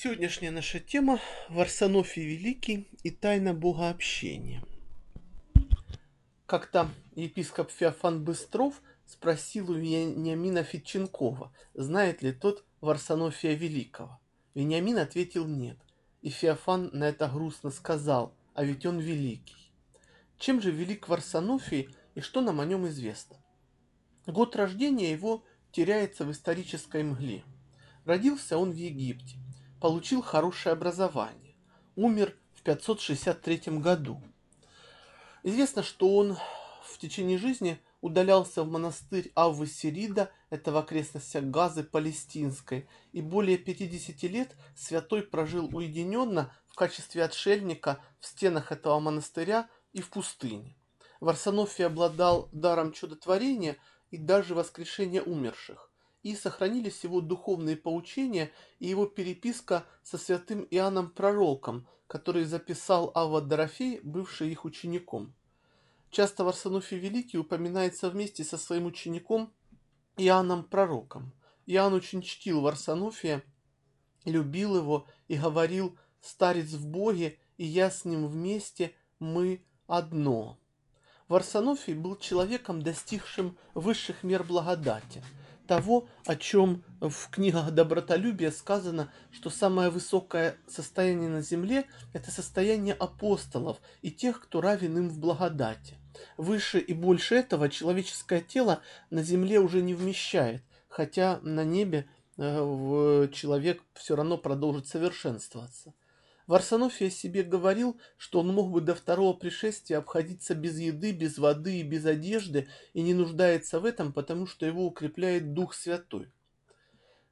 Сегодняшняя наша тема – Варсонофий Великий и тайна богообщения. Как-то епископ Феофан Быстров спросил у Вениамина Фитченкова, знает ли тот Варсонофия Великого. Вениамин ответил нет, и Феофан на это грустно сказал, а ведь он великий. Чем же велик Варсонофий и что нам о нем известно? Год рождения его теряется в исторической мгле. Родился он в Египте – получил хорошее образование. Умер в 563 году. Известно, что он в течение жизни удалялся в монастырь Аввы Сирида, это в окрестностях Газы Палестинской, и более 50 лет святой прожил уединенно в качестве отшельника в стенах этого монастыря и в пустыне. Варсонофий обладал даром чудотворения и даже воскрешения умерших и сохранились его духовные поучения и его переписка со святым Иоанном Пророком, который записал Авва Дорофей, бывший их учеником. Часто Варсонофий Великий упоминается вместе со своим учеником Иоанном Пророком. Иоанн очень чтил Варсонофия, любил его и говорил «Старец в Боге, и я с ним вместе, мы одно». Варсонофий был человеком, достигшим высших мер благодати – того, о чем в книгах добротолюбия сказано, что самое высокое состояние на земле – это состояние апостолов и тех, кто равен им в благодати. Выше и больше этого человеческое тело на земле уже не вмещает, хотя на небе э, человек все равно продолжит совершенствоваться. Варсонофий о себе говорил, что он мог бы до второго пришествия обходиться без еды, без воды и без одежды, и не нуждается в этом, потому что его укрепляет Дух Святой.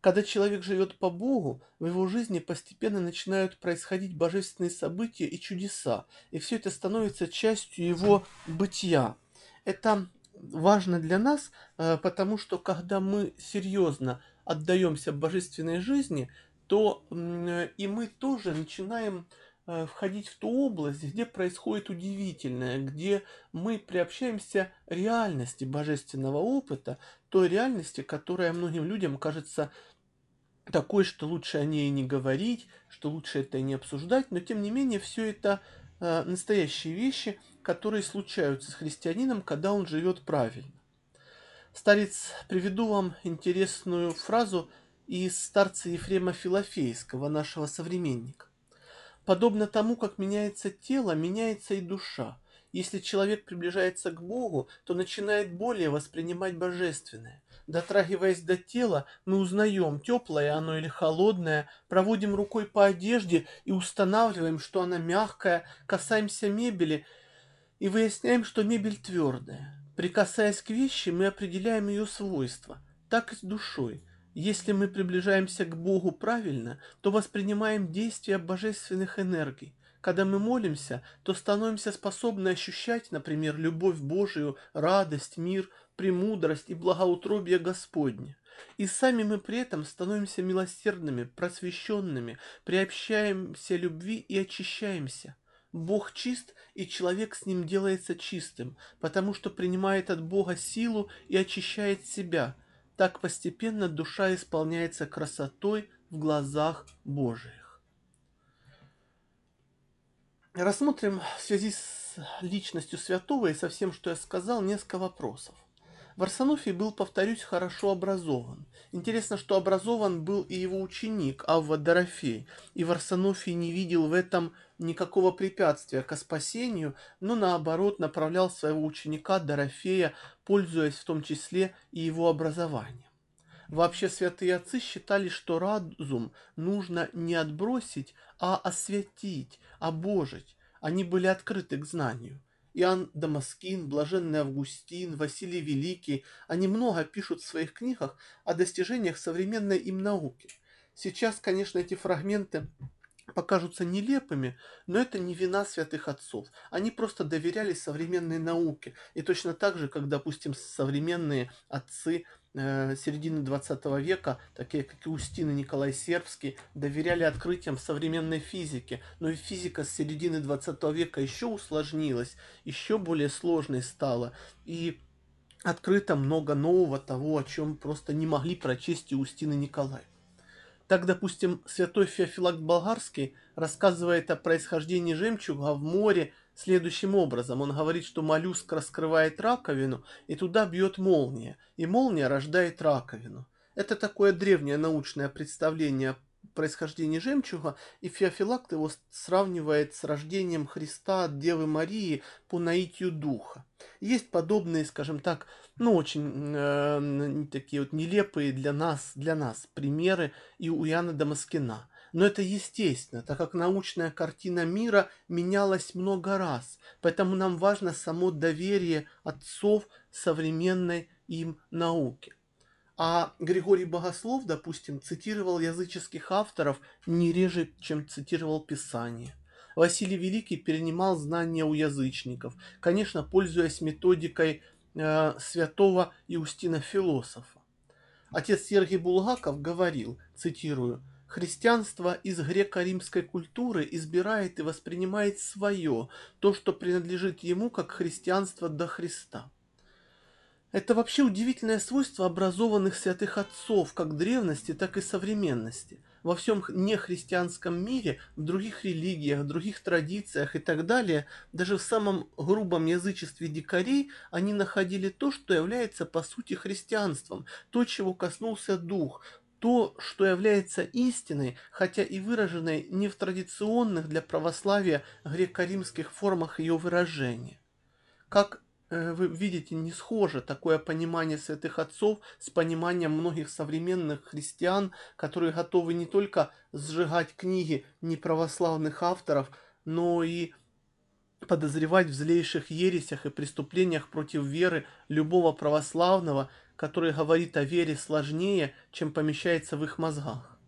Когда человек живет по Богу, в его жизни постепенно начинают происходить божественные события и чудеса, и все это становится частью его бытия. Это важно для нас, э, потому что когда мы серьезно отдаемся божественной жизни, то и мы тоже начинаем э, входить в ту область, где происходит удивительное, где мы приобщаемся реальности божественного опыта, той реальности, которая многим людям кажется такой, что лучше о ней не говорить, что лучше это не обсуждать, но тем не менее все это э, настоящие вещи, которые случаются с христианином, когда он живет правильно. Старец, приведу вам интересную фразу – из старца Ефрема Филофейского, нашего современника. Подобно тому, как меняется тело, меняется и душа. Если человек приближается к Богу, то начинает более воспринимать божественное. Дотрагиваясь до тела, мы узнаем, теплое оно или холодное, проводим рукой по одежде и устанавливаем, что она мягкая, касаемся мебели и выясняем, что мебель твердая. Прикасаясь к вещи, мы определяем ее свойства. Так и с душой. Если мы приближаемся к Богу правильно, то воспринимаем действия божественных энергий. Когда мы молимся, то становимся способны ощущать, например, любовь Божию, радость, мир, премудрость и благоутробие Господне. И сами мы при этом становимся милосердными, просвещенными, приобщаемся любви и очищаемся. Бог чист, и человек с ним делается чистым, потому что принимает от Бога силу и очищает себя – так постепенно душа исполняется красотой в глазах Божиих. Рассмотрим в связи с личностью святого и со всем, что я сказал, несколько вопросов. Варсонофий был, повторюсь, хорошо образован. Интересно, что образован был и его ученик Авва Дорофей, и Варсонофий не видел в этом никакого препятствия к спасению, но наоборот направлял своего ученика Дорофея, пользуясь в том числе и его образованием. Вообще святые отцы считали, что разум нужно не отбросить, а освятить, обожить. Они были открыты к знанию. Иоанн Дамаскин, Блаженный Августин, Василий Великий, они много пишут в своих книгах о достижениях современной им науки. Сейчас, конечно, эти фрагменты покажутся нелепыми, но это не вина святых отцов. Они просто доверяли современной науке. И точно так же, как, допустим, современные отцы середины 20 века, такие как Иустин и Николай Сербский, доверяли открытиям современной физики. Но и физика с середины 20 века еще усложнилась, еще более сложной стала. И открыто много нового того, о чем просто не могли прочесть Иустин и Николай. Так, допустим, святой Феофилакт Болгарский рассказывает о происхождении жемчуга в море следующим образом. Он говорит, что моллюск раскрывает раковину, и туда бьет молния, и молния рождает раковину. Это такое древнее научное представление происхождения жемчуга, и Феофилакт его сравнивает с рождением Христа от Девы Марии по наитию духа. Есть подобные, скажем так, ну, очень э, такие вот нелепые для нас, для нас примеры и у Яна Дамаскина. Но это естественно, так как научная картина мира менялась много раз. Поэтому нам важно само доверие отцов современной им науке. А Григорий Богослов, допустим, цитировал языческих авторов не реже, чем цитировал Писание. Василий Великий перенимал знания у язычников, конечно, пользуясь методикой э, святого Иустина Философа. Отец Сергий Булгаков говорил, цитирую, «Христианство из греко-римской культуры избирает и воспринимает свое, то, что принадлежит ему, как христианство до Христа». Это вообще удивительное свойство образованных святых отцов, как древности, так и современности. Во всем нехристианском мире, в других религиях, в других традициях и так далее, даже в самом грубом язычестве дикарей, они находили то, что является по сути христианством, то, чего коснулся дух, то, что является истиной, хотя и выраженной не в традиционных для православия греко-римских формах ее выражения. Как Э, вы видите, не схоже такое понимание святых отцов с пониманием многих современных христиан, которые готовы не только сжигать книги неправославных авторов, но и подозревать в злейших ересях и преступлениях против веры любого православного, который говорит о вере сложнее, чем помещается в их мозгах.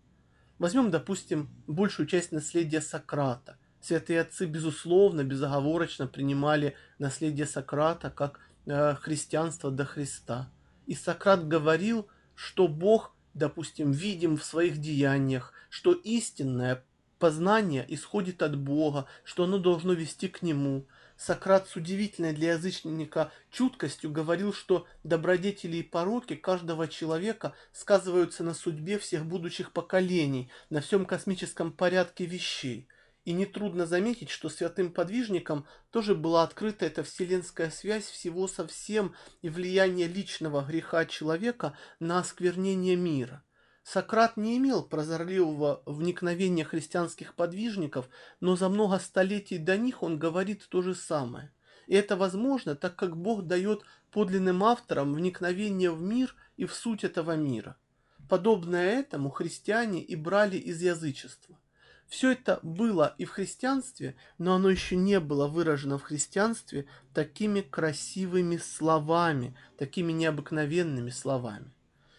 Возьмем, допустим, большую часть наследия Сократа – Святые отцы, безусловно, безоговорочно принимали наследие Сократа как э, христианство до Христа. И Сократ говорил, что Бог, допустим, видим в своих деяниях, что истинное познание исходит от Бога, что оно должно вести к Нему. Сократ с удивительной для язычника чуткостью говорил, что добродетели и пороки каждого человека сказываются на судьбе всех будущих поколений, на всем космическом порядке вещей – и нетрудно заметить, что святым подвижникам тоже была открыта эта вселенская связь всего со всем и влияние личного греха человека на осквернение мира. Сократ не имел прозорливого вникновения христианских подвижников, но за много столетий до них он говорит то же самое. И это возможно, так как Бог дает подлинным авторам вникновение в мир и в суть этого мира. Подобное этому христиане и брали из язычества. Все это было и в христианстве, но оно еще не было выражено в христианстве такими красивыми словами, такими необыкновенными словами.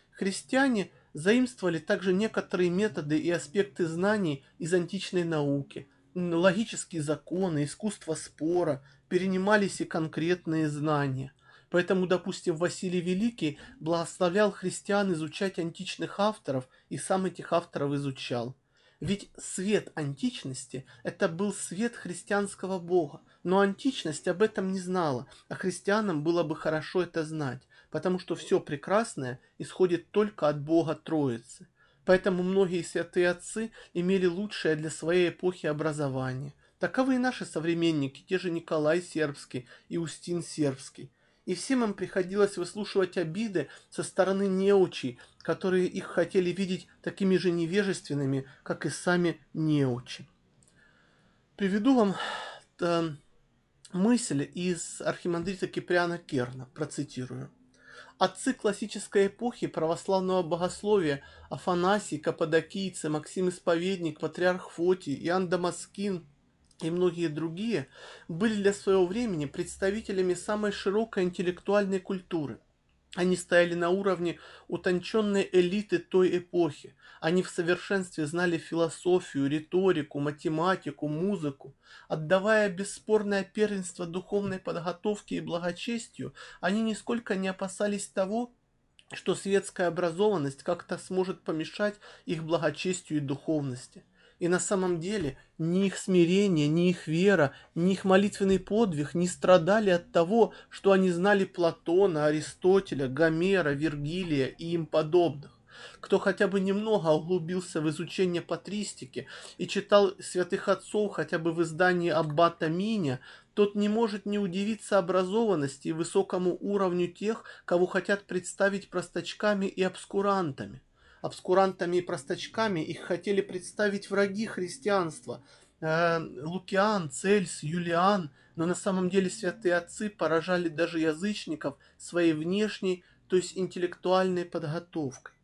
Христиане заимствовали также некоторые методы и аспекты знаний из античной науки, логические законы, искусство спора, перенимались и конкретные знания. Поэтому, допустим, Василий Великий благословлял христиан изучать античных авторов и сам этих авторов изучал. Ведь свет античности – это был свет христианского Бога. Но античность об этом не знала, а христианам было бы хорошо это знать, потому что все прекрасное исходит только от Бога Троицы. Поэтому многие святые отцы имели лучшее для своей эпохи образование. Таковы и наши современники, те же Николай Сербский и Устин Сербский и всем им приходилось выслушивать обиды со стороны неучей, которые их хотели видеть такими же невежественными, как и сами неучи. Приведу вам э, мысль из архимандрита Киприана Керна, процитирую. Отцы классической эпохи православного богословия Афанасий, Каппадокийцы, Максим Исповедник, Патриарх Фотий, Иоанн Дамаскин – и многие другие были для своего времени представителями самой широкой интеллектуальной культуры. Они стояли на уровне утонченной элиты той эпохи. Они в совершенстве знали философию, риторику, математику, музыку. Отдавая бесспорное первенство духовной подготовке и благочестию, они нисколько не опасались того, что светская образованность как-то сможет помешать их благочестию и духовности. И на самом деле ни их смирение, ни их вера, ни их молитвенный подвиг не страдали от того, что они знали Платона, Аристотеля, Гомера, Вергилия и им подобных. Кто хотя бы немного углубился в изучение патристики и читал святых отцов хотя бы в издании Аббата Миня, тот не может не удивиться образованности и высокому уровню тех, кого хотят представить простачками и обскурантами. Обскурантами и простачками их хотели представить враги христианства – э, Лукиан, Цельс, Юлиан, но на самом деле святые отцы поражали даже язычников своей внешней, то есть интеллектуальной подготовкой.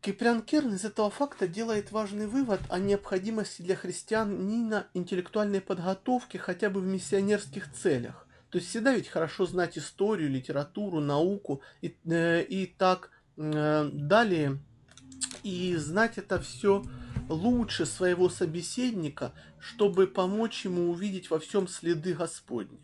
Киприан Керн из этого факта делает важный вывод о необходимости для христианина интеллектуальной подготовки хотя бы в миссионерских целях. То есть всегда ведь хорошо знать историю, литературу, науку и, э, и так далее. И знать это все лучше своего собеседника, чтобы помочь ему увидеть во всем следы Господни.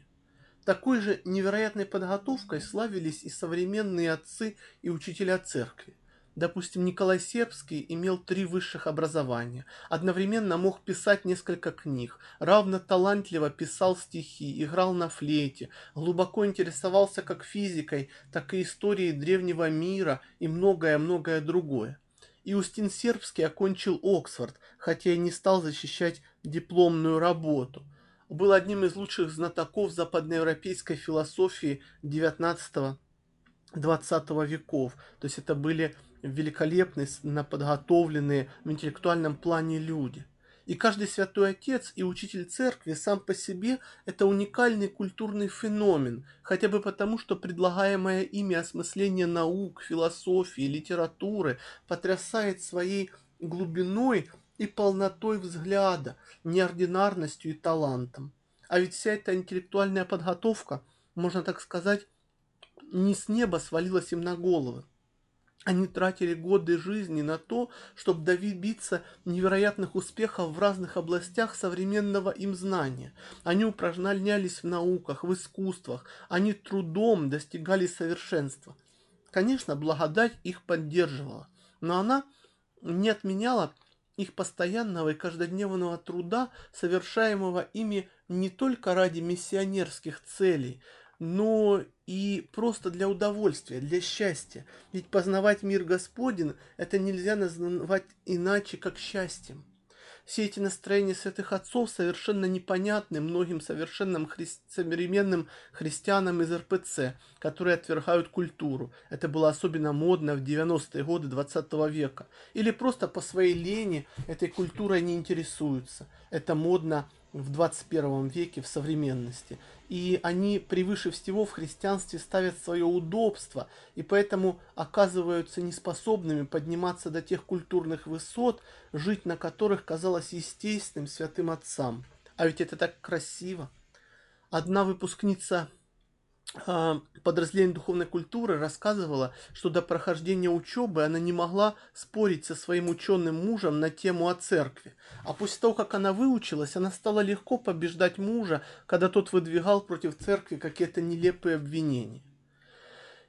Такой же невероятной подготовкой славились и современные отцы и учителя церкви. Допустим, Николай Сербский имел три высших образования, одновременно мог писать несколько книг, равно талантливо писал стихи, играл на флейте, глубоко интересовался как физикой, так и историей древнего мира и многое-многое другое. Иустин Сербский окончил Оксфорд, хотя и не стал защищать дипломную работу. Был одним из лучших знатоков западноевропейской философии XIX-XX веков. То есть это были великолепные, подготовленные в интеллектуальном плане люди – и каждый святой отец и учитель церкви сам по себе – это уникальный культурный феномен, хотя бы потому, что предлагаемое ими осмысление наук, философии, литературы потрясает своей глубиной и полнотой взгляда, неординарностью и талантом. А ведь вся эта интеллектуальная подготовка, можно так сказать, не с неба свалилась им на головы. Они тратили годы жизни на то, чтобы добиться невероятных успехов в разных областях современного им знания. Они упражнялись в науках, в искусствах, они трудом достигали совершенства. Конечно, благодать их поддерживала, но она не отменяла их постоянного и каждодневного труда, совершаемого ими не только ради миссионерских целей, но и просто для удовольствия, для счастья. Ведь познавать мир Господень – это нельзя назвать иначе, как счастьем. Все эти настроения святых отцов совершенно непонятны многим совершенным хри... современным христианам из РПЦ, которые отвергают культуру. Это было особенно модно в 90-е годы 20 века. Или просто по своей лени этой культурой не интересуются. Это модно в 21 веке, в современности. И они превыше всего в христианстве ставят свое удобство, и поэтому оказываются неспособными подниматься до тех культурных высот, жить на которых казалось естественным святым отцам. А ведь это так красиво. Одна выпускница подразделение духовной культуры рассказывала, что до прохождения учебы она не могла спорить со своим ученым мужем на тему о церкви. А после того, как она выучилась, она стала легко побеждать мужа, когда тот выдвигал против церкви какие-то нелепые обвинения.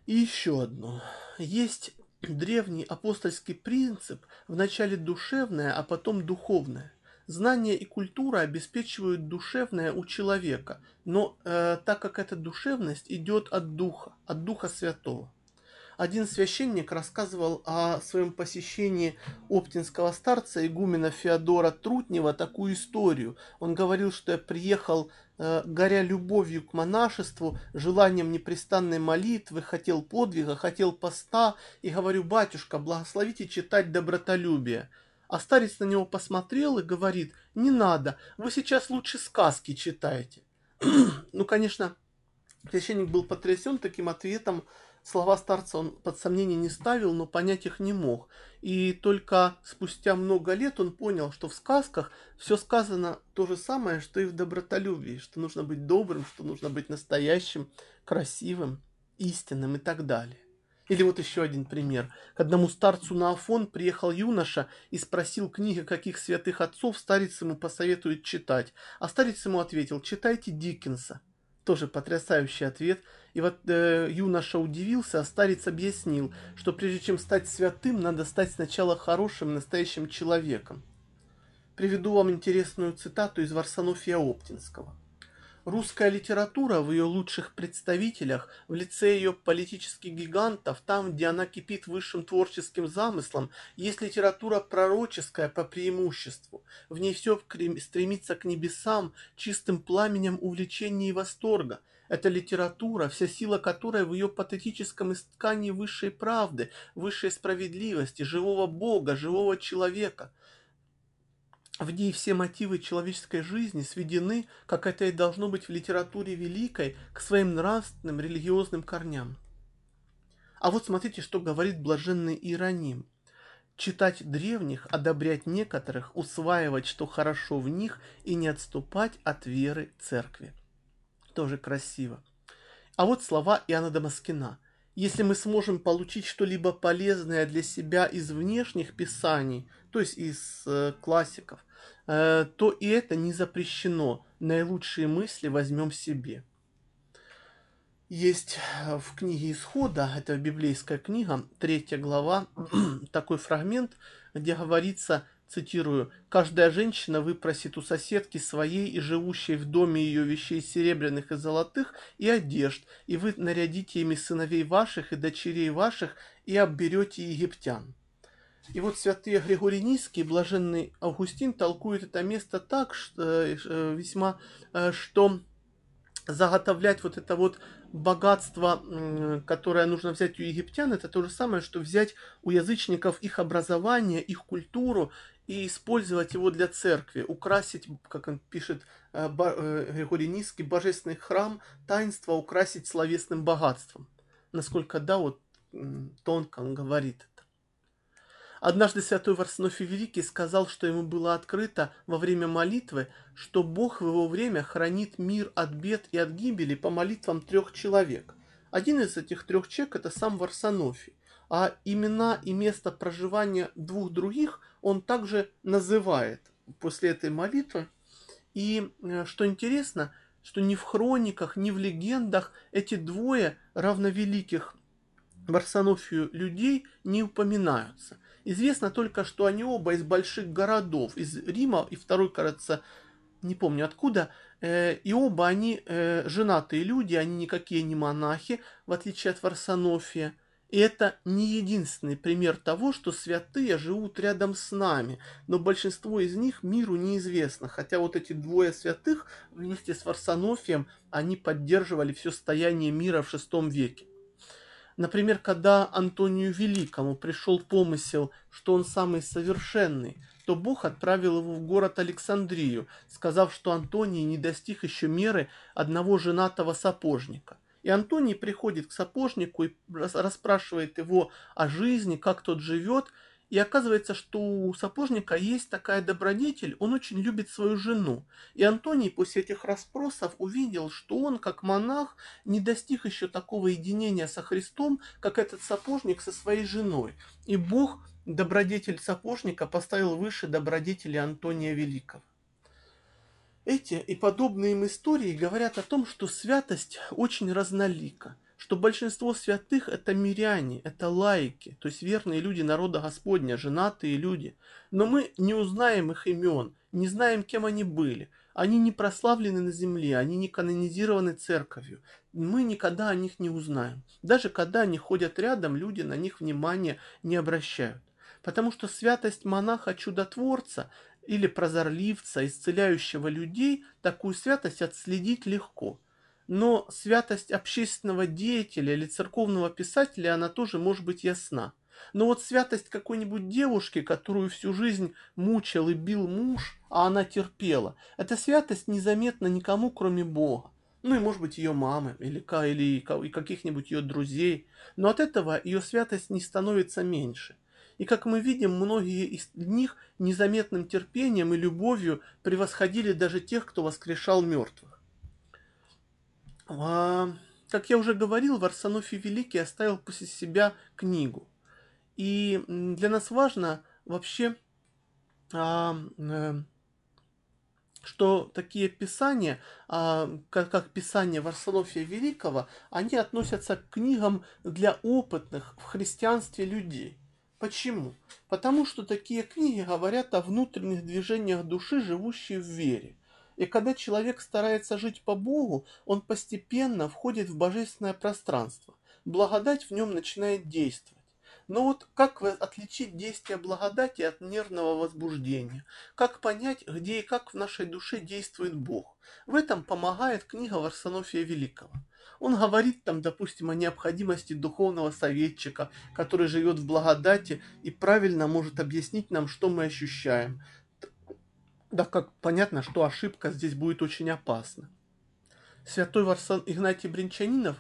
И еще одно. Есть древний апостольский принцип, вначале душевное, а потом духовное. Знания и культура обеспечивают душевное у человека, но э, так как эта душевность идет от Духа, от Духа Святого. Один священник рассказывал о своем посещении оптинского старца игумена Феодора Трутнева такую историю. Он говорил, что я приехал, э, горя любовью к монашеству, желанием непрестанной молитвы, хотел подвига, хотел поста, и говорю, батюшка, благословите читать добротолюбие. А старец на него посмотрел и говорит, не надо, вы сейчас лучше сказки читаете. ну, конечно, священник был потрясен таким ответом. Слова старца он под сомнение не ставил, но понять их не мог. И только спустя много лет он понял, что в сказках все сказано то же самое, что и в добротолюбии, что нужно быть добрым, что нужно быть настоящим, красивым, истинным и так далее. Или вот еще один пример. К одному старцу на Афон приехал юноша и спросил книги, каких святых отцов старец ему посоветует читать. А старец ему ответил, читайте Диккенса. Тоже потрясающий ответ. И вот э, юноша удивился, а старец объяснил, что прежде чем стать святым, надо стать сначала хорошим, настоящим человеком. Приведу вам интересную цитату из Варсонофия Оптинского. Русская литература в ее лучших представителях, в лице ее политических гигантов, там, где она кипит высшим творческим замыслом, есть литература пророческая по преимуществу. В ней все стремится к небесам, чистым пламенем увлечения и восторга. Это литература, вся сила которой в ее патетическом искании высшей правды, высшей справедливости, живого Бога, живого человека – в ней все мотивы человеческой жизни сведены, как это и должно быть в литературе великой, к своим нравственным религиозным корням. А вот смотрите, что говорит блаженный Иероним. Читать древних, одобрять некоторых, усваивать, что хорошо в них, и не отступать от веры церкви. Тоже красиво. А вот слова Иоанна Дамаскина. Если мы сможем получить что-либо полезное для себя из внешних писаний, то есть из э, классиков, то и это не запрещено. Наилучшие мысли возьмем себе. Есть э, в книге Исхода, это библейская книга, третья глава, такой фрагмент, где говорится, цитирую, «Каждая женщина выпросит у соседки своей и живущей в доме ее вещей серебряных и золотых и одежд, и вы нарядите ими сыновей ваших и дочерей ваших, и обберете египтян». И вот святые Григорий Низкий, блаженный Августин толкует это место так, что, э, весьма, э, что заготовлять вот это вот богатство, которое нужно взять у египтян, это то же самое, что взять у язычников их образование, их культуру и использовать его для церкви, украсить, как он пишет э, Григорий Низкий, божественный храм, таинство украсить словесным богатством. Насколько, да, вот тонко он говорит. Однажды святой Варсонофий Великий сказал, что ему было открыто во время молитвы, что Бог в его время хранит мир от бед и от гибели по молитвам трех человек. Один из этих трех человек – это сам Варсонофий, а имена и место проживания двух других он также называет после этой молитвы. И э, что интересно, что ни в хрониках, ни в легендах эти двое равновеликих Варсонофию людей не упоминаются – Известно только, что они оба из больших городов, из Рима, и второй, кажется, не помню откуда, э, и оба они э, женатые люди, они никакие не монахи, в отличие от Варсонофия. И это не единственный пример того, что святые живут рядом с нами, но большинство из них миру неизвестно, хотя вот эти двое святых вместе с Варсонофием, они поддерживали все стояние мира в VI веке. Например, когда Антонию Великому пришел помысел, что он самый совершенный, то Бог отправил его в город Александрию, сказав, что Антоний не достиг еще меры одного женатого сапожника. И Антоний приходит к сапожнику и расспрашивает его о жизни, как тот живет, и оказывается, что у сапожника есть такая добродетель, он очень любит свою жену. И Антоний после этих расспросов увидел, что он, как монах, не достиг еще такого единения со Христом, как этот сапожник со своей женой. И Бог, добродетель сапожника, поставил выше добродетели Антония Великого. Эти и подобные им истории говорят о том, что святость очень разнолика – что большинство святых это миряне, это лайки, то есть верные люди народа Господня, женатые люди. Но мы не узнаем их имен, не знаем, кем они были. Они не прославлены на земле, они не канонизированы церковью. Мы никогда о них не узнаем. Даже когда они ходят рядом, люди на них внимания не обращают. Потому что святость монаха-чудотворца или прозорливца, исцеляющего людей, такую святость отследить легко – но святость общественного деятеля или церковного писателя, она тоже может быть ясна. Но вот святость какой-нибудь девушки, которую всю жизнь мучил и бил муж, а она терпела, эта святость незаметна никому, кроме Бога. Ну и, может быть, ее мамы или, или каких-нибудь ее друзей. Но от этого ее святость не становится меньше. И как мы видим, многие из них незаметным терпением и любовью превосходили даже тех, кто воскрешал мертвых. А, как я уже говорил, Варсонофий Великий оставил после себя книгу. И для нас важно вообще, а, э, что такие писания, а, как, как писания Варсонофия Великого, они относятся к книгам для опытных в христианстве людей. Почему? Потому что такие книги говорят о внутренних движениях души, живущей в вере. И когда человек старается жить по Богу, он постепенно входит в божественное пространство. Благодать в нем начинает действовать. Но вот как отличить действие благодати от нервного возбуждения? Как понять, где и как в нашей душе действует Бог? В этом помогает книга Варсонофия Великого. Он говорит там, допустим, о необходимости духовного советчика, который живет в благодати и правильно может объяснить нам, что мы ощущаем. Да как понятно, что ошибка здесь будет очень опасна. Святой Варсан Игнатий Бринчанинов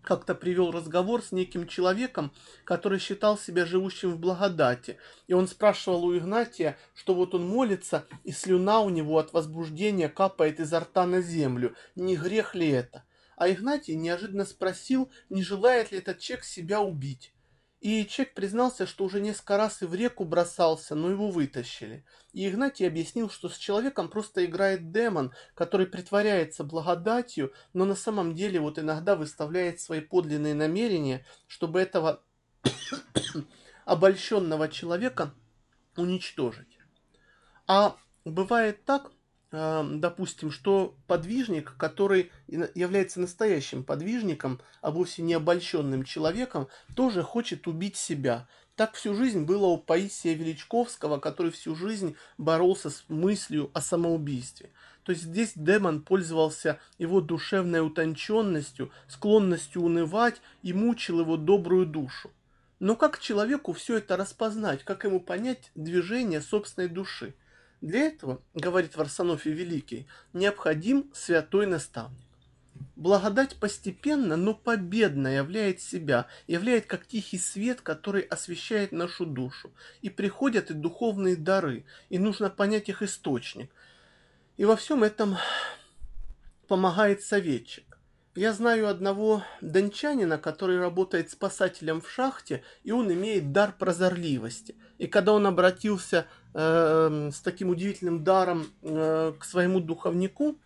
как-то привел разговор с неким человеком, который считал себя живущим в благодати. И он спрашивал у Игнатия, что вот он молится, и слюна у него от возбуждения капает изо рта на землю. Не грех ли это? А Игнатий неожиданно спросил, не желает ли этот человек себя убить. И человек признался, что уже несколько раз и в реку бросался, но его вытащили. И Игнатий объяснил, что с человеком просто играет демон, который притворяется благодатью, но на самом деле вот иногда выставляет свои подлинные намерения, чтобы этого обольщенного человека уничтожить. А бывает так, допустим, что подвижник, который является настоящим подвижником, а вовсе не обольщенным человеком, тоже хочет убить себя. Так всю жизнь было у Паисия Величковского, который всю жизнь боролся с мыслью о самоубийстве. То есть здесь демон пользовался его душевной утонченностью, склонностью унывать и мучил его добрую душу. Но как человеку все это распознать, как ему понять движение собственной души? Для этого, говорит Варсонофий Великий, необходим святой наставник. Благодать постепенно, но победно являет себя, являет как тихий свет, который освещает нашу душу. И приходят и духовные дары, и нужно понять их источник. И во всем этом помогает советчик. Я знаю одного дончанина, который работает спасателем в шахте, и он имеет дар прозорливости. И когда он обратился э, с таким удивительным даром э, к своему духовнику,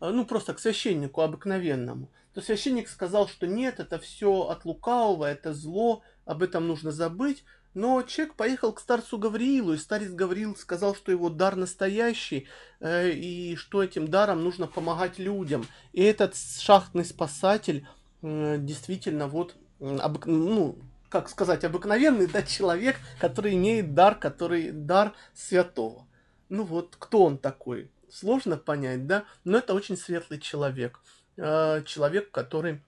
э, ну просто к священнику обыкновенному, то священник сказал, что нет, это все от лукавого, это зло, об этом нужно забыть. Но человек поехал к старцу Гавриилу, и старец Гавриил сказал, что его дар настоящий, и что этим даром нужно помогать людям. И этот шахтный спасатель действительно вот, ну, как сказать, обыкновенный да, человек, который имеет дар, который дар святого. Ну вот, кто он такой? Сложно понять, да? Но это очень светлый человек. Э, человек, который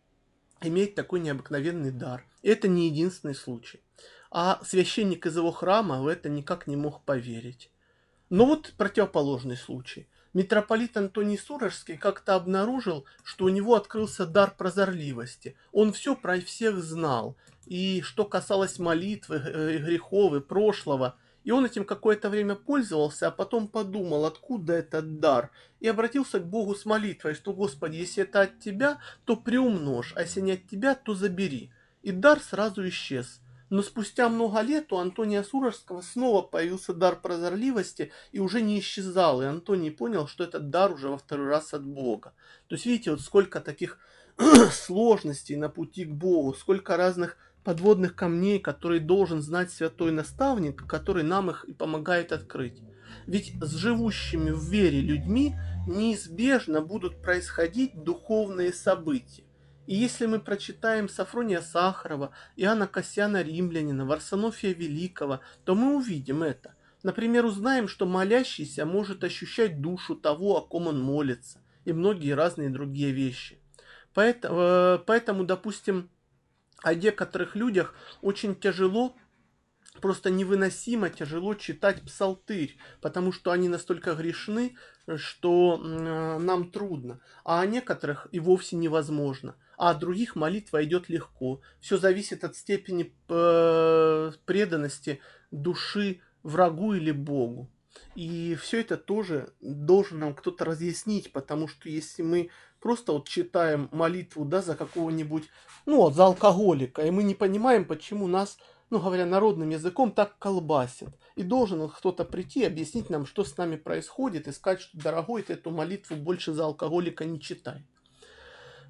имеет такой необыкновенный дар. И это не единственный случай а священник из его храма в это никак не мог поверить. Но вот противоположный случай. Митрополит Антоний Сурожский как-то обнаружил, что у него открылся дар прозорливости. Он все про всех знал. И что касалось молитвы, э, грехов и прошлого. И он этим какое-то время пользовался, а потом подумал, откуда этот дар. И обратился к Богу с молитвой, что, Господи, если это от Тебя, то приумножь, а если не от Тебя, то забери. И дар сразу исчез. Но спустя много лет у Антония Сурожского снова появился дар прозорливости и уже не исчезал. И Антоний понял, что этот дар уже во второй раз от Бога. То есть видите, вот сколько таких сложностей на пути к Богу, сколько разных подводных камней, которые должен знать святой наставник, который нам их и помогает открыть. Ведь с живущими в вере людьми неизбежно будут происходить духовные события. И если мы прочитаем Сафрония Сахарова, Иоанна Касьяна Римлянина, Варсонофия Великого, то мы увидим это. Например, узнаем, что молящийся может ощущать душу того, о ком он молится, и многие разные другие вещи. Поэтому, э, поэтому допустим, о некоторых людях очень тяжело просто невыносимо тяжело читать псалтырь, потому что они настолько грешны, что э, нам трудно, а о некоторых и вовсе невозможно а от других молитва идет легко. Все зависит от степени э, преданности души врагу или Богу. И все это тоже должен нам кто-то разъяснить, потому что если мы просто вот читаем молитву, да, за какого-нибудь, ну вот, за алкоголика, и мы не понимаем, почему нас, ну говоря народным языком, так колбасит. И должен кто-то прийти, объяснить нам, что с нами происходит, и сказать, что, дорогой, ты эту молитву больше за алкоголика не читай.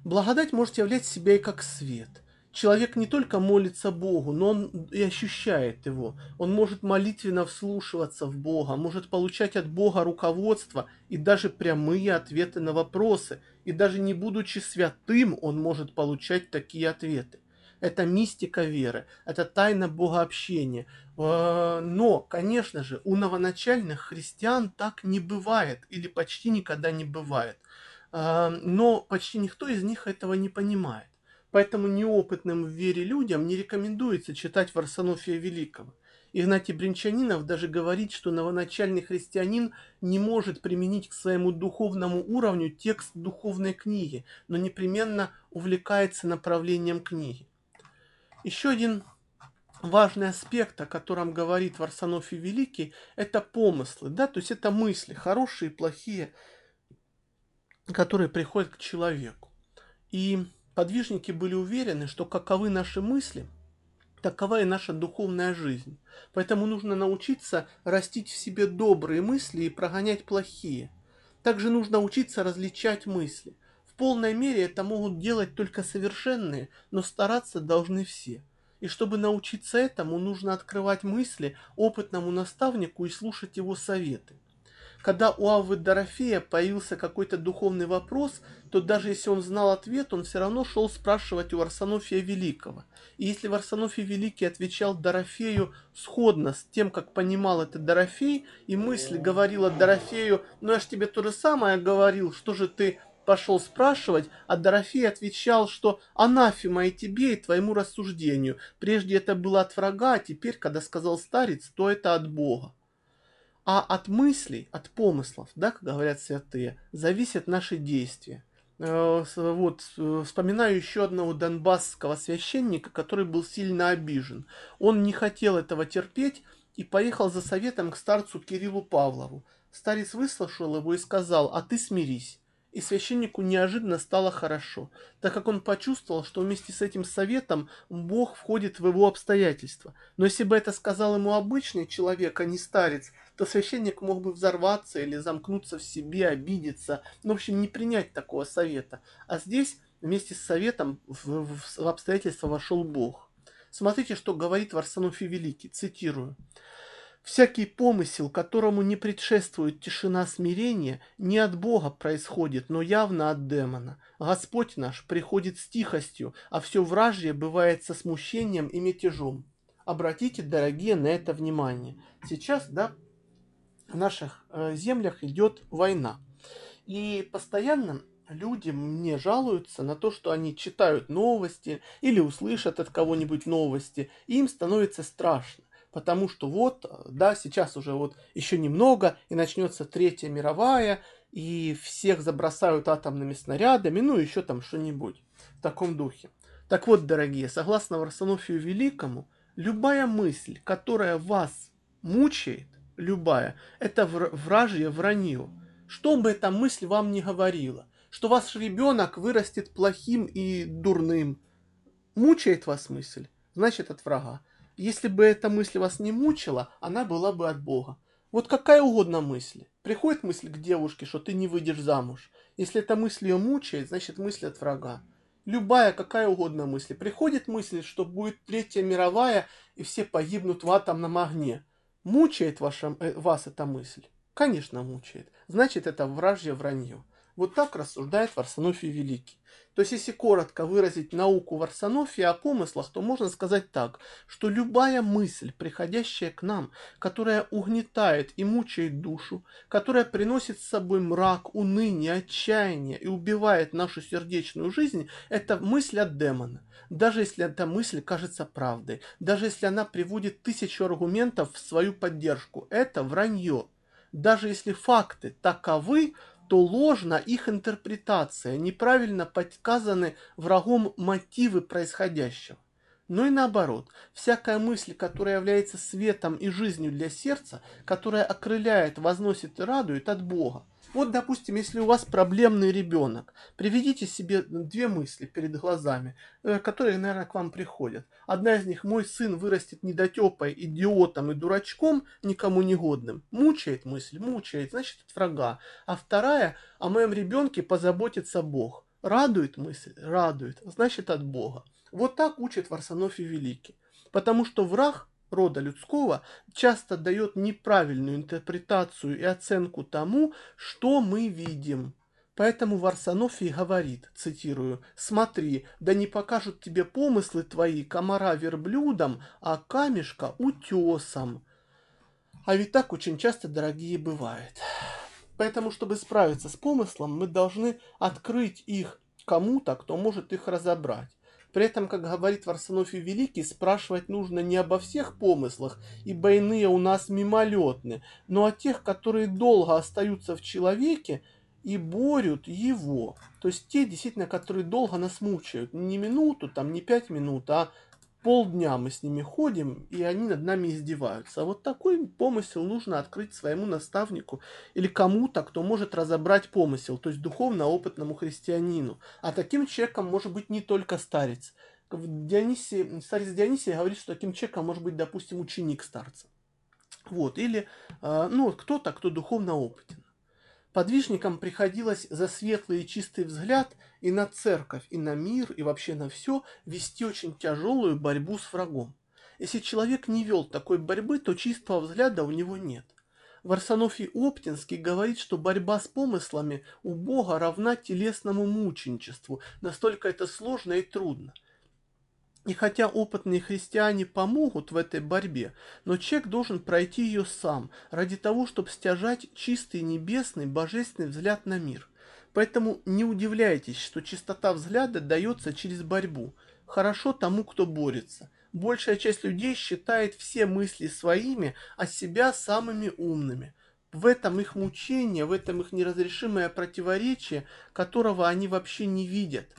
Благодать может являть себя и как свет. человек не только молится Богу, но он и ощущает его. Он может молитвенно вслушиваться в Бога, может получать от Бога руководство и даже прямые ответы на вопросы. И даже не будучи святым, он может получать такие ответы. Это мистика веры, это тайна богообщения. Э, но, конечно же, у новоначальных христиан так не бывает или почти никогда не бывает. Но почти никто из них этого не понимает. Поэтому неопытным в вере людям не рекомендуется читать Варсонофия Великого. Игнатий Бринчанинов даже говорит, что новоначальный христианин не может применить к своему духовному уровню текст духовной книги, но непременно увлекается направлением книги. Еще один важный аспект, о котором говорит Варсонофий Великий, это помыслы, да, то есть это мысли, хорошие и плохие, которые приходят к человеку. И подвижники были уверены, что каковы наши мысли, такова и наша духовная жизнь. Поэтому нужно научиться растить в себе добрые мысли и прогонять плохие. Также нужно учиться различать мысли. В полной мере это могут делать только совершенные, но стараться должны все. И чтобы научиться этому, нужно открывать мысли опытному наставнику и слушать его советы. Когда у Аввы Дорофея появился какой-то духовный вопрос, то даже если он знал ответ, он все равно шел спрашивать у Арсенофия Великого. И если Арсенофий Великий отвечал Дорофею сходно с тем, как понимал это Дорофей, и мысль говорила Дорофею, ну я ж тебе то же самое говорил, что же ты пошел спрашивать, а Дорофей отвечал, что анафема и тебе, и твоему рассуждению. Прежде это было от врага, а теперь, когда сказал старец, то это от Бога. А от мыслей, от помыслов, да, как говорят святые, зависят наши действия. Э, вот, э, вспоминаю еще одного донбасского священника, который был сильно обижен. Он не хотел этого терпеть и поехал за советом к старцу Кириллу Павлову. Старец выслушал его и сказал, а ты смирись и священнику неожиданно стало хорошо, так как он почувствовал, что вместе с этим советом Бог входит в его обстоятельства. Но если бы это сказал ему обычный человек, а не старец, то священник мог бы взорваться или замкнуться в себе, обидеться, ну, в общем, не принять такого совета. А здесь вместе с советом в, в, в обстоятельства вошел Бог. Смотрите, что говорит Варсануфий Великий, цитирую. Всякий помысел, которому не предшествует тишина смирения, не от Бога происходит, но явно от демона. Господь наш приходит с тихостью, а все вражье бывает со смущением и мятежом. Обратите, дорогие, на это внимание. Сейчас, да, наших э, землях идет война. И постоянно люди мне жалуются на то, что они читают новости или услышат от кого-нибудь новости, и им становится страшно потому что вот, да, сейчас уже вот еще немного, и начнется Третья мировая, и всех забросают атомными снарядами, ну еще там что-нибудь в таком духе. Так вот, дорогие, согласно Варсонофию Великому, любая мысль, которая вас мучает, любая, это вражье вранье. Что бы эта мысль вам не говорила, что ваш ребенок вырастет плохим и дурным, мучает вас мысль, значит от врага. Если бы эта мысль вас не мучила, она была бы от Бога. Вот какая угодно мысль. Приходит мысль к девушке, что ты не выйдешь замуж. Если эта мысль ее мучает, значит мысль от врага. Любая, какая угодно мысль. Приходит мысль, что будет Третья мировая, и все погибнут в атомном огне. Мучает ваша, э, вас эта мысль? Конечно, мучает. Значит, это вражье вранье. Вот так рассуждает Варсонофий Великий. То есть, если коротко выразить науку Варсонофия о помыслах, то можно сказать так, что любая мысль, приходящая к нам, которая угнетает и мучает душу, которая приносит с собой мрак, уныние, отчаяние и убивает нашу сердечную жизнь, это мысль от демона. Даже если эта мысль кажется правдой, даже если она приводит тысячу аргументов в свою поддержку, это вранье. Даже если факты таковы, то ложна их интерпретация, неправильно подсказаны врагом мотивы происходящего. Но и наоборот, всякая мысль, которая является светом и жизнью для сердца, которая окрыляет, возносит и радует от Бога, вот, допустим, если у вас проблемный ребенок, приведите себе две мысли перед глазами, э, которые, наверное, к вам приходят. Одна из них, мой сын вырастет недотепой, идиотом и дурачком, никому не годным. Мучает мысль, мучает, значит, от врага. А вторая, о моем ребенке позаботится Бог. Радует мысль? Радует. Значит, от Бога. Вот так учит Варсонофий Великий. Потому что враг рода людского часто дает неправильную интерпретацию и оценку тому, что мы видим. Поэтому Варсонофий говорит, цитирую, «Смотри, да не покажут тебе помыслы твои комара верблюдом, а камешка утесом». А ведь так очень часто, дорогие, бывает. Поэтому, чтобы справиться с помыслом, мы должны открыть их кому-то, кто может их разобрать. При этом, как говорит Варсонофий Великий, спрашивать нужно не обо всех помыслах, ибо иные у нас мимолетны, но о тех, которые долго остаются в человеке и борют его. То есть те, действительно, которые долго нас мучают. Не минуту, там, не пять минут, а полдня мы с ними ходим, и они над нами издеваются. А вот такой помысел нужно открыть своему наставнику или кому-то, кто может разобрать помысел, то есть духовно опытному христианину. А таким человеком может быть не только старец. В Дионисии, старец Дионисий говорит, что таким человеком может быть, допустим, ученик старца. Вот, или а, ну, кто-то, кто духовно опытен. Подвижникам приходилось за светлый и чистый взгляд и на церковь, и на мир, и вообще на все вести очень тяжелую борьбу с врагом. Если человек не вел такой борьбы, то чистого взгляда у него нет. Варсонофий Оптинский говорит, что борьба с помыслами у Бога равна телесному мученичеству, настолько это сложно и трудно – и хотя опытные христиане помогут в этой борьбе, но человек должен пройти ее сам, ради того, чтобы стяжать чистый небесный божественный взгляд на мир. Поэтому не удивляйтесь, что чистота взгляда дается через борьбу. Хорошо тому, кто борется. Большая часть людей считает все мысли своими, а себя самыми умными. В этом их мучение, в этом их неразрешимое противоречие, которого они вообще не видят.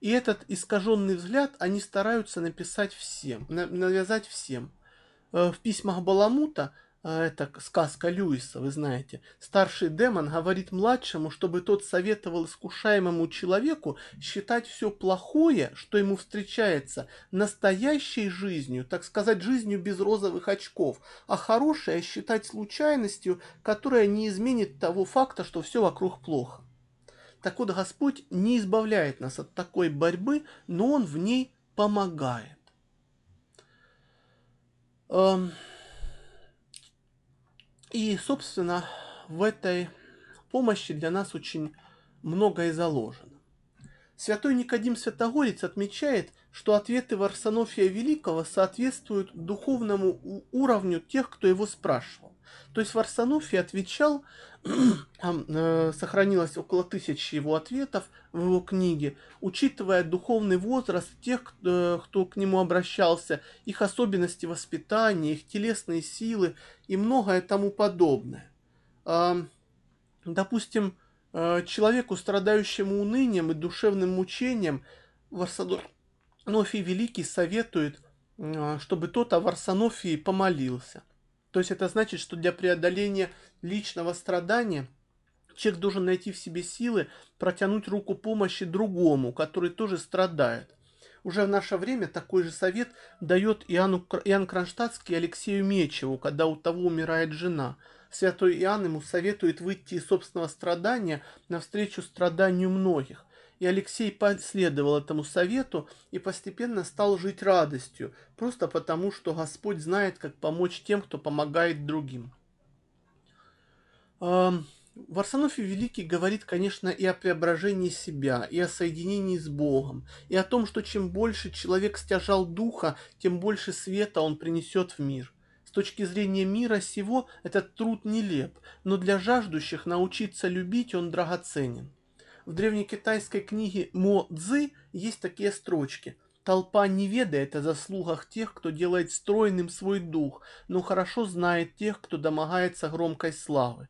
И этот искаженный взгляд они стараются написать всем, навязать всем. Э, в письмах Баламута, э, это сказка Льюиса, вы знаете, старший демон говорит младшему, чтобы тот советовал искушаемому человеку считать все плохое, что ему встречается, настоящей жизнью, так сказать, жизнью без розовых очков, а хорошее считать случайностью, которая не изменит того факта, что все вокруг плохо. Так вот, Господь не избавляет нас от такой борьбы, но Он в ней помогает. Эм, и, собственно, в этой помощи для нас очень многое заложено. Святой Никодим Святогорец отмечает, что ответы Варсонофия Великого соответствуют духовному уровню тех, кто его спрашивал. То есть Варсонофий отвечал там э, сохранилось около тысячи его ответов в его книге, учитывая духовный возраст тех, кто, э, кто к нему обращался, их особенности воспитания, их телесные силы и многое тому подобное. Допустим, э, человеку, страдающему унынием и душевным мучением, Варсонофий Великий советует, чтобы тот о Варсонофии помолился. То есть это значит, что для преодоления личного страдания человек должен найти в себе силы протянуть руку помощи другому, который тоже страдает. Уже в наше время такой же совет дает Иоанну, Иоанн Кронштадтский Алексею Мечеву, когда у того умирает жена. Святой Иоанн ему советует выйти из собственного страдания навстречу страданию многих. И Алексей последовал этому совету и постепенно стал жить радостью, просто потому, что Господь знает, как помочь тем, кто помогает другим. Варсонофий Великий говорит, конечно, и о преображении себя, и о соединении с Богом, и о том, что чем больше человек стяжал духа, тем больше света он принесет в мир. С точки зрения мира сего этот труд нелеп, но для жаждущих научиться любить он драгоценен. В древнекитайской книге Мо Цзы есть такие строчки. Толпа не ведает о заслугах тех, кто делает стройным свой дух, но хорошо знает тех, кто домогается громкой славы.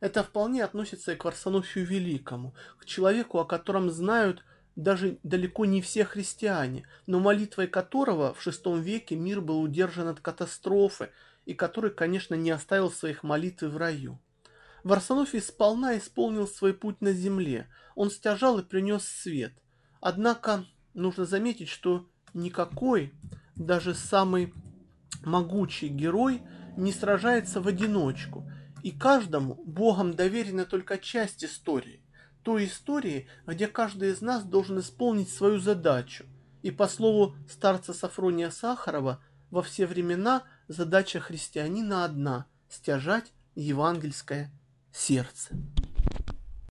Это вполне относится и к Варсонофию Великому, к человеку, о котором знают даже далеко не все христиане, но молитвой которого в VI веке мир был удержан от катастрофы, и который, конечно, не оставил своих молитв в раю. Варсонофий сполна исполнил свой путь на земле, он стяжал и принес свет. Однако нужно заметить, что никакой, даже самый могучий герой не сражается в одиночку, и каждому Богом доверена только часть истории, той истории, где каждый из нас должен исполнить свою задачу. И по слову старца Сафрония Сахарова, во все времена задача христианина одна – стяжать евангельское сердце.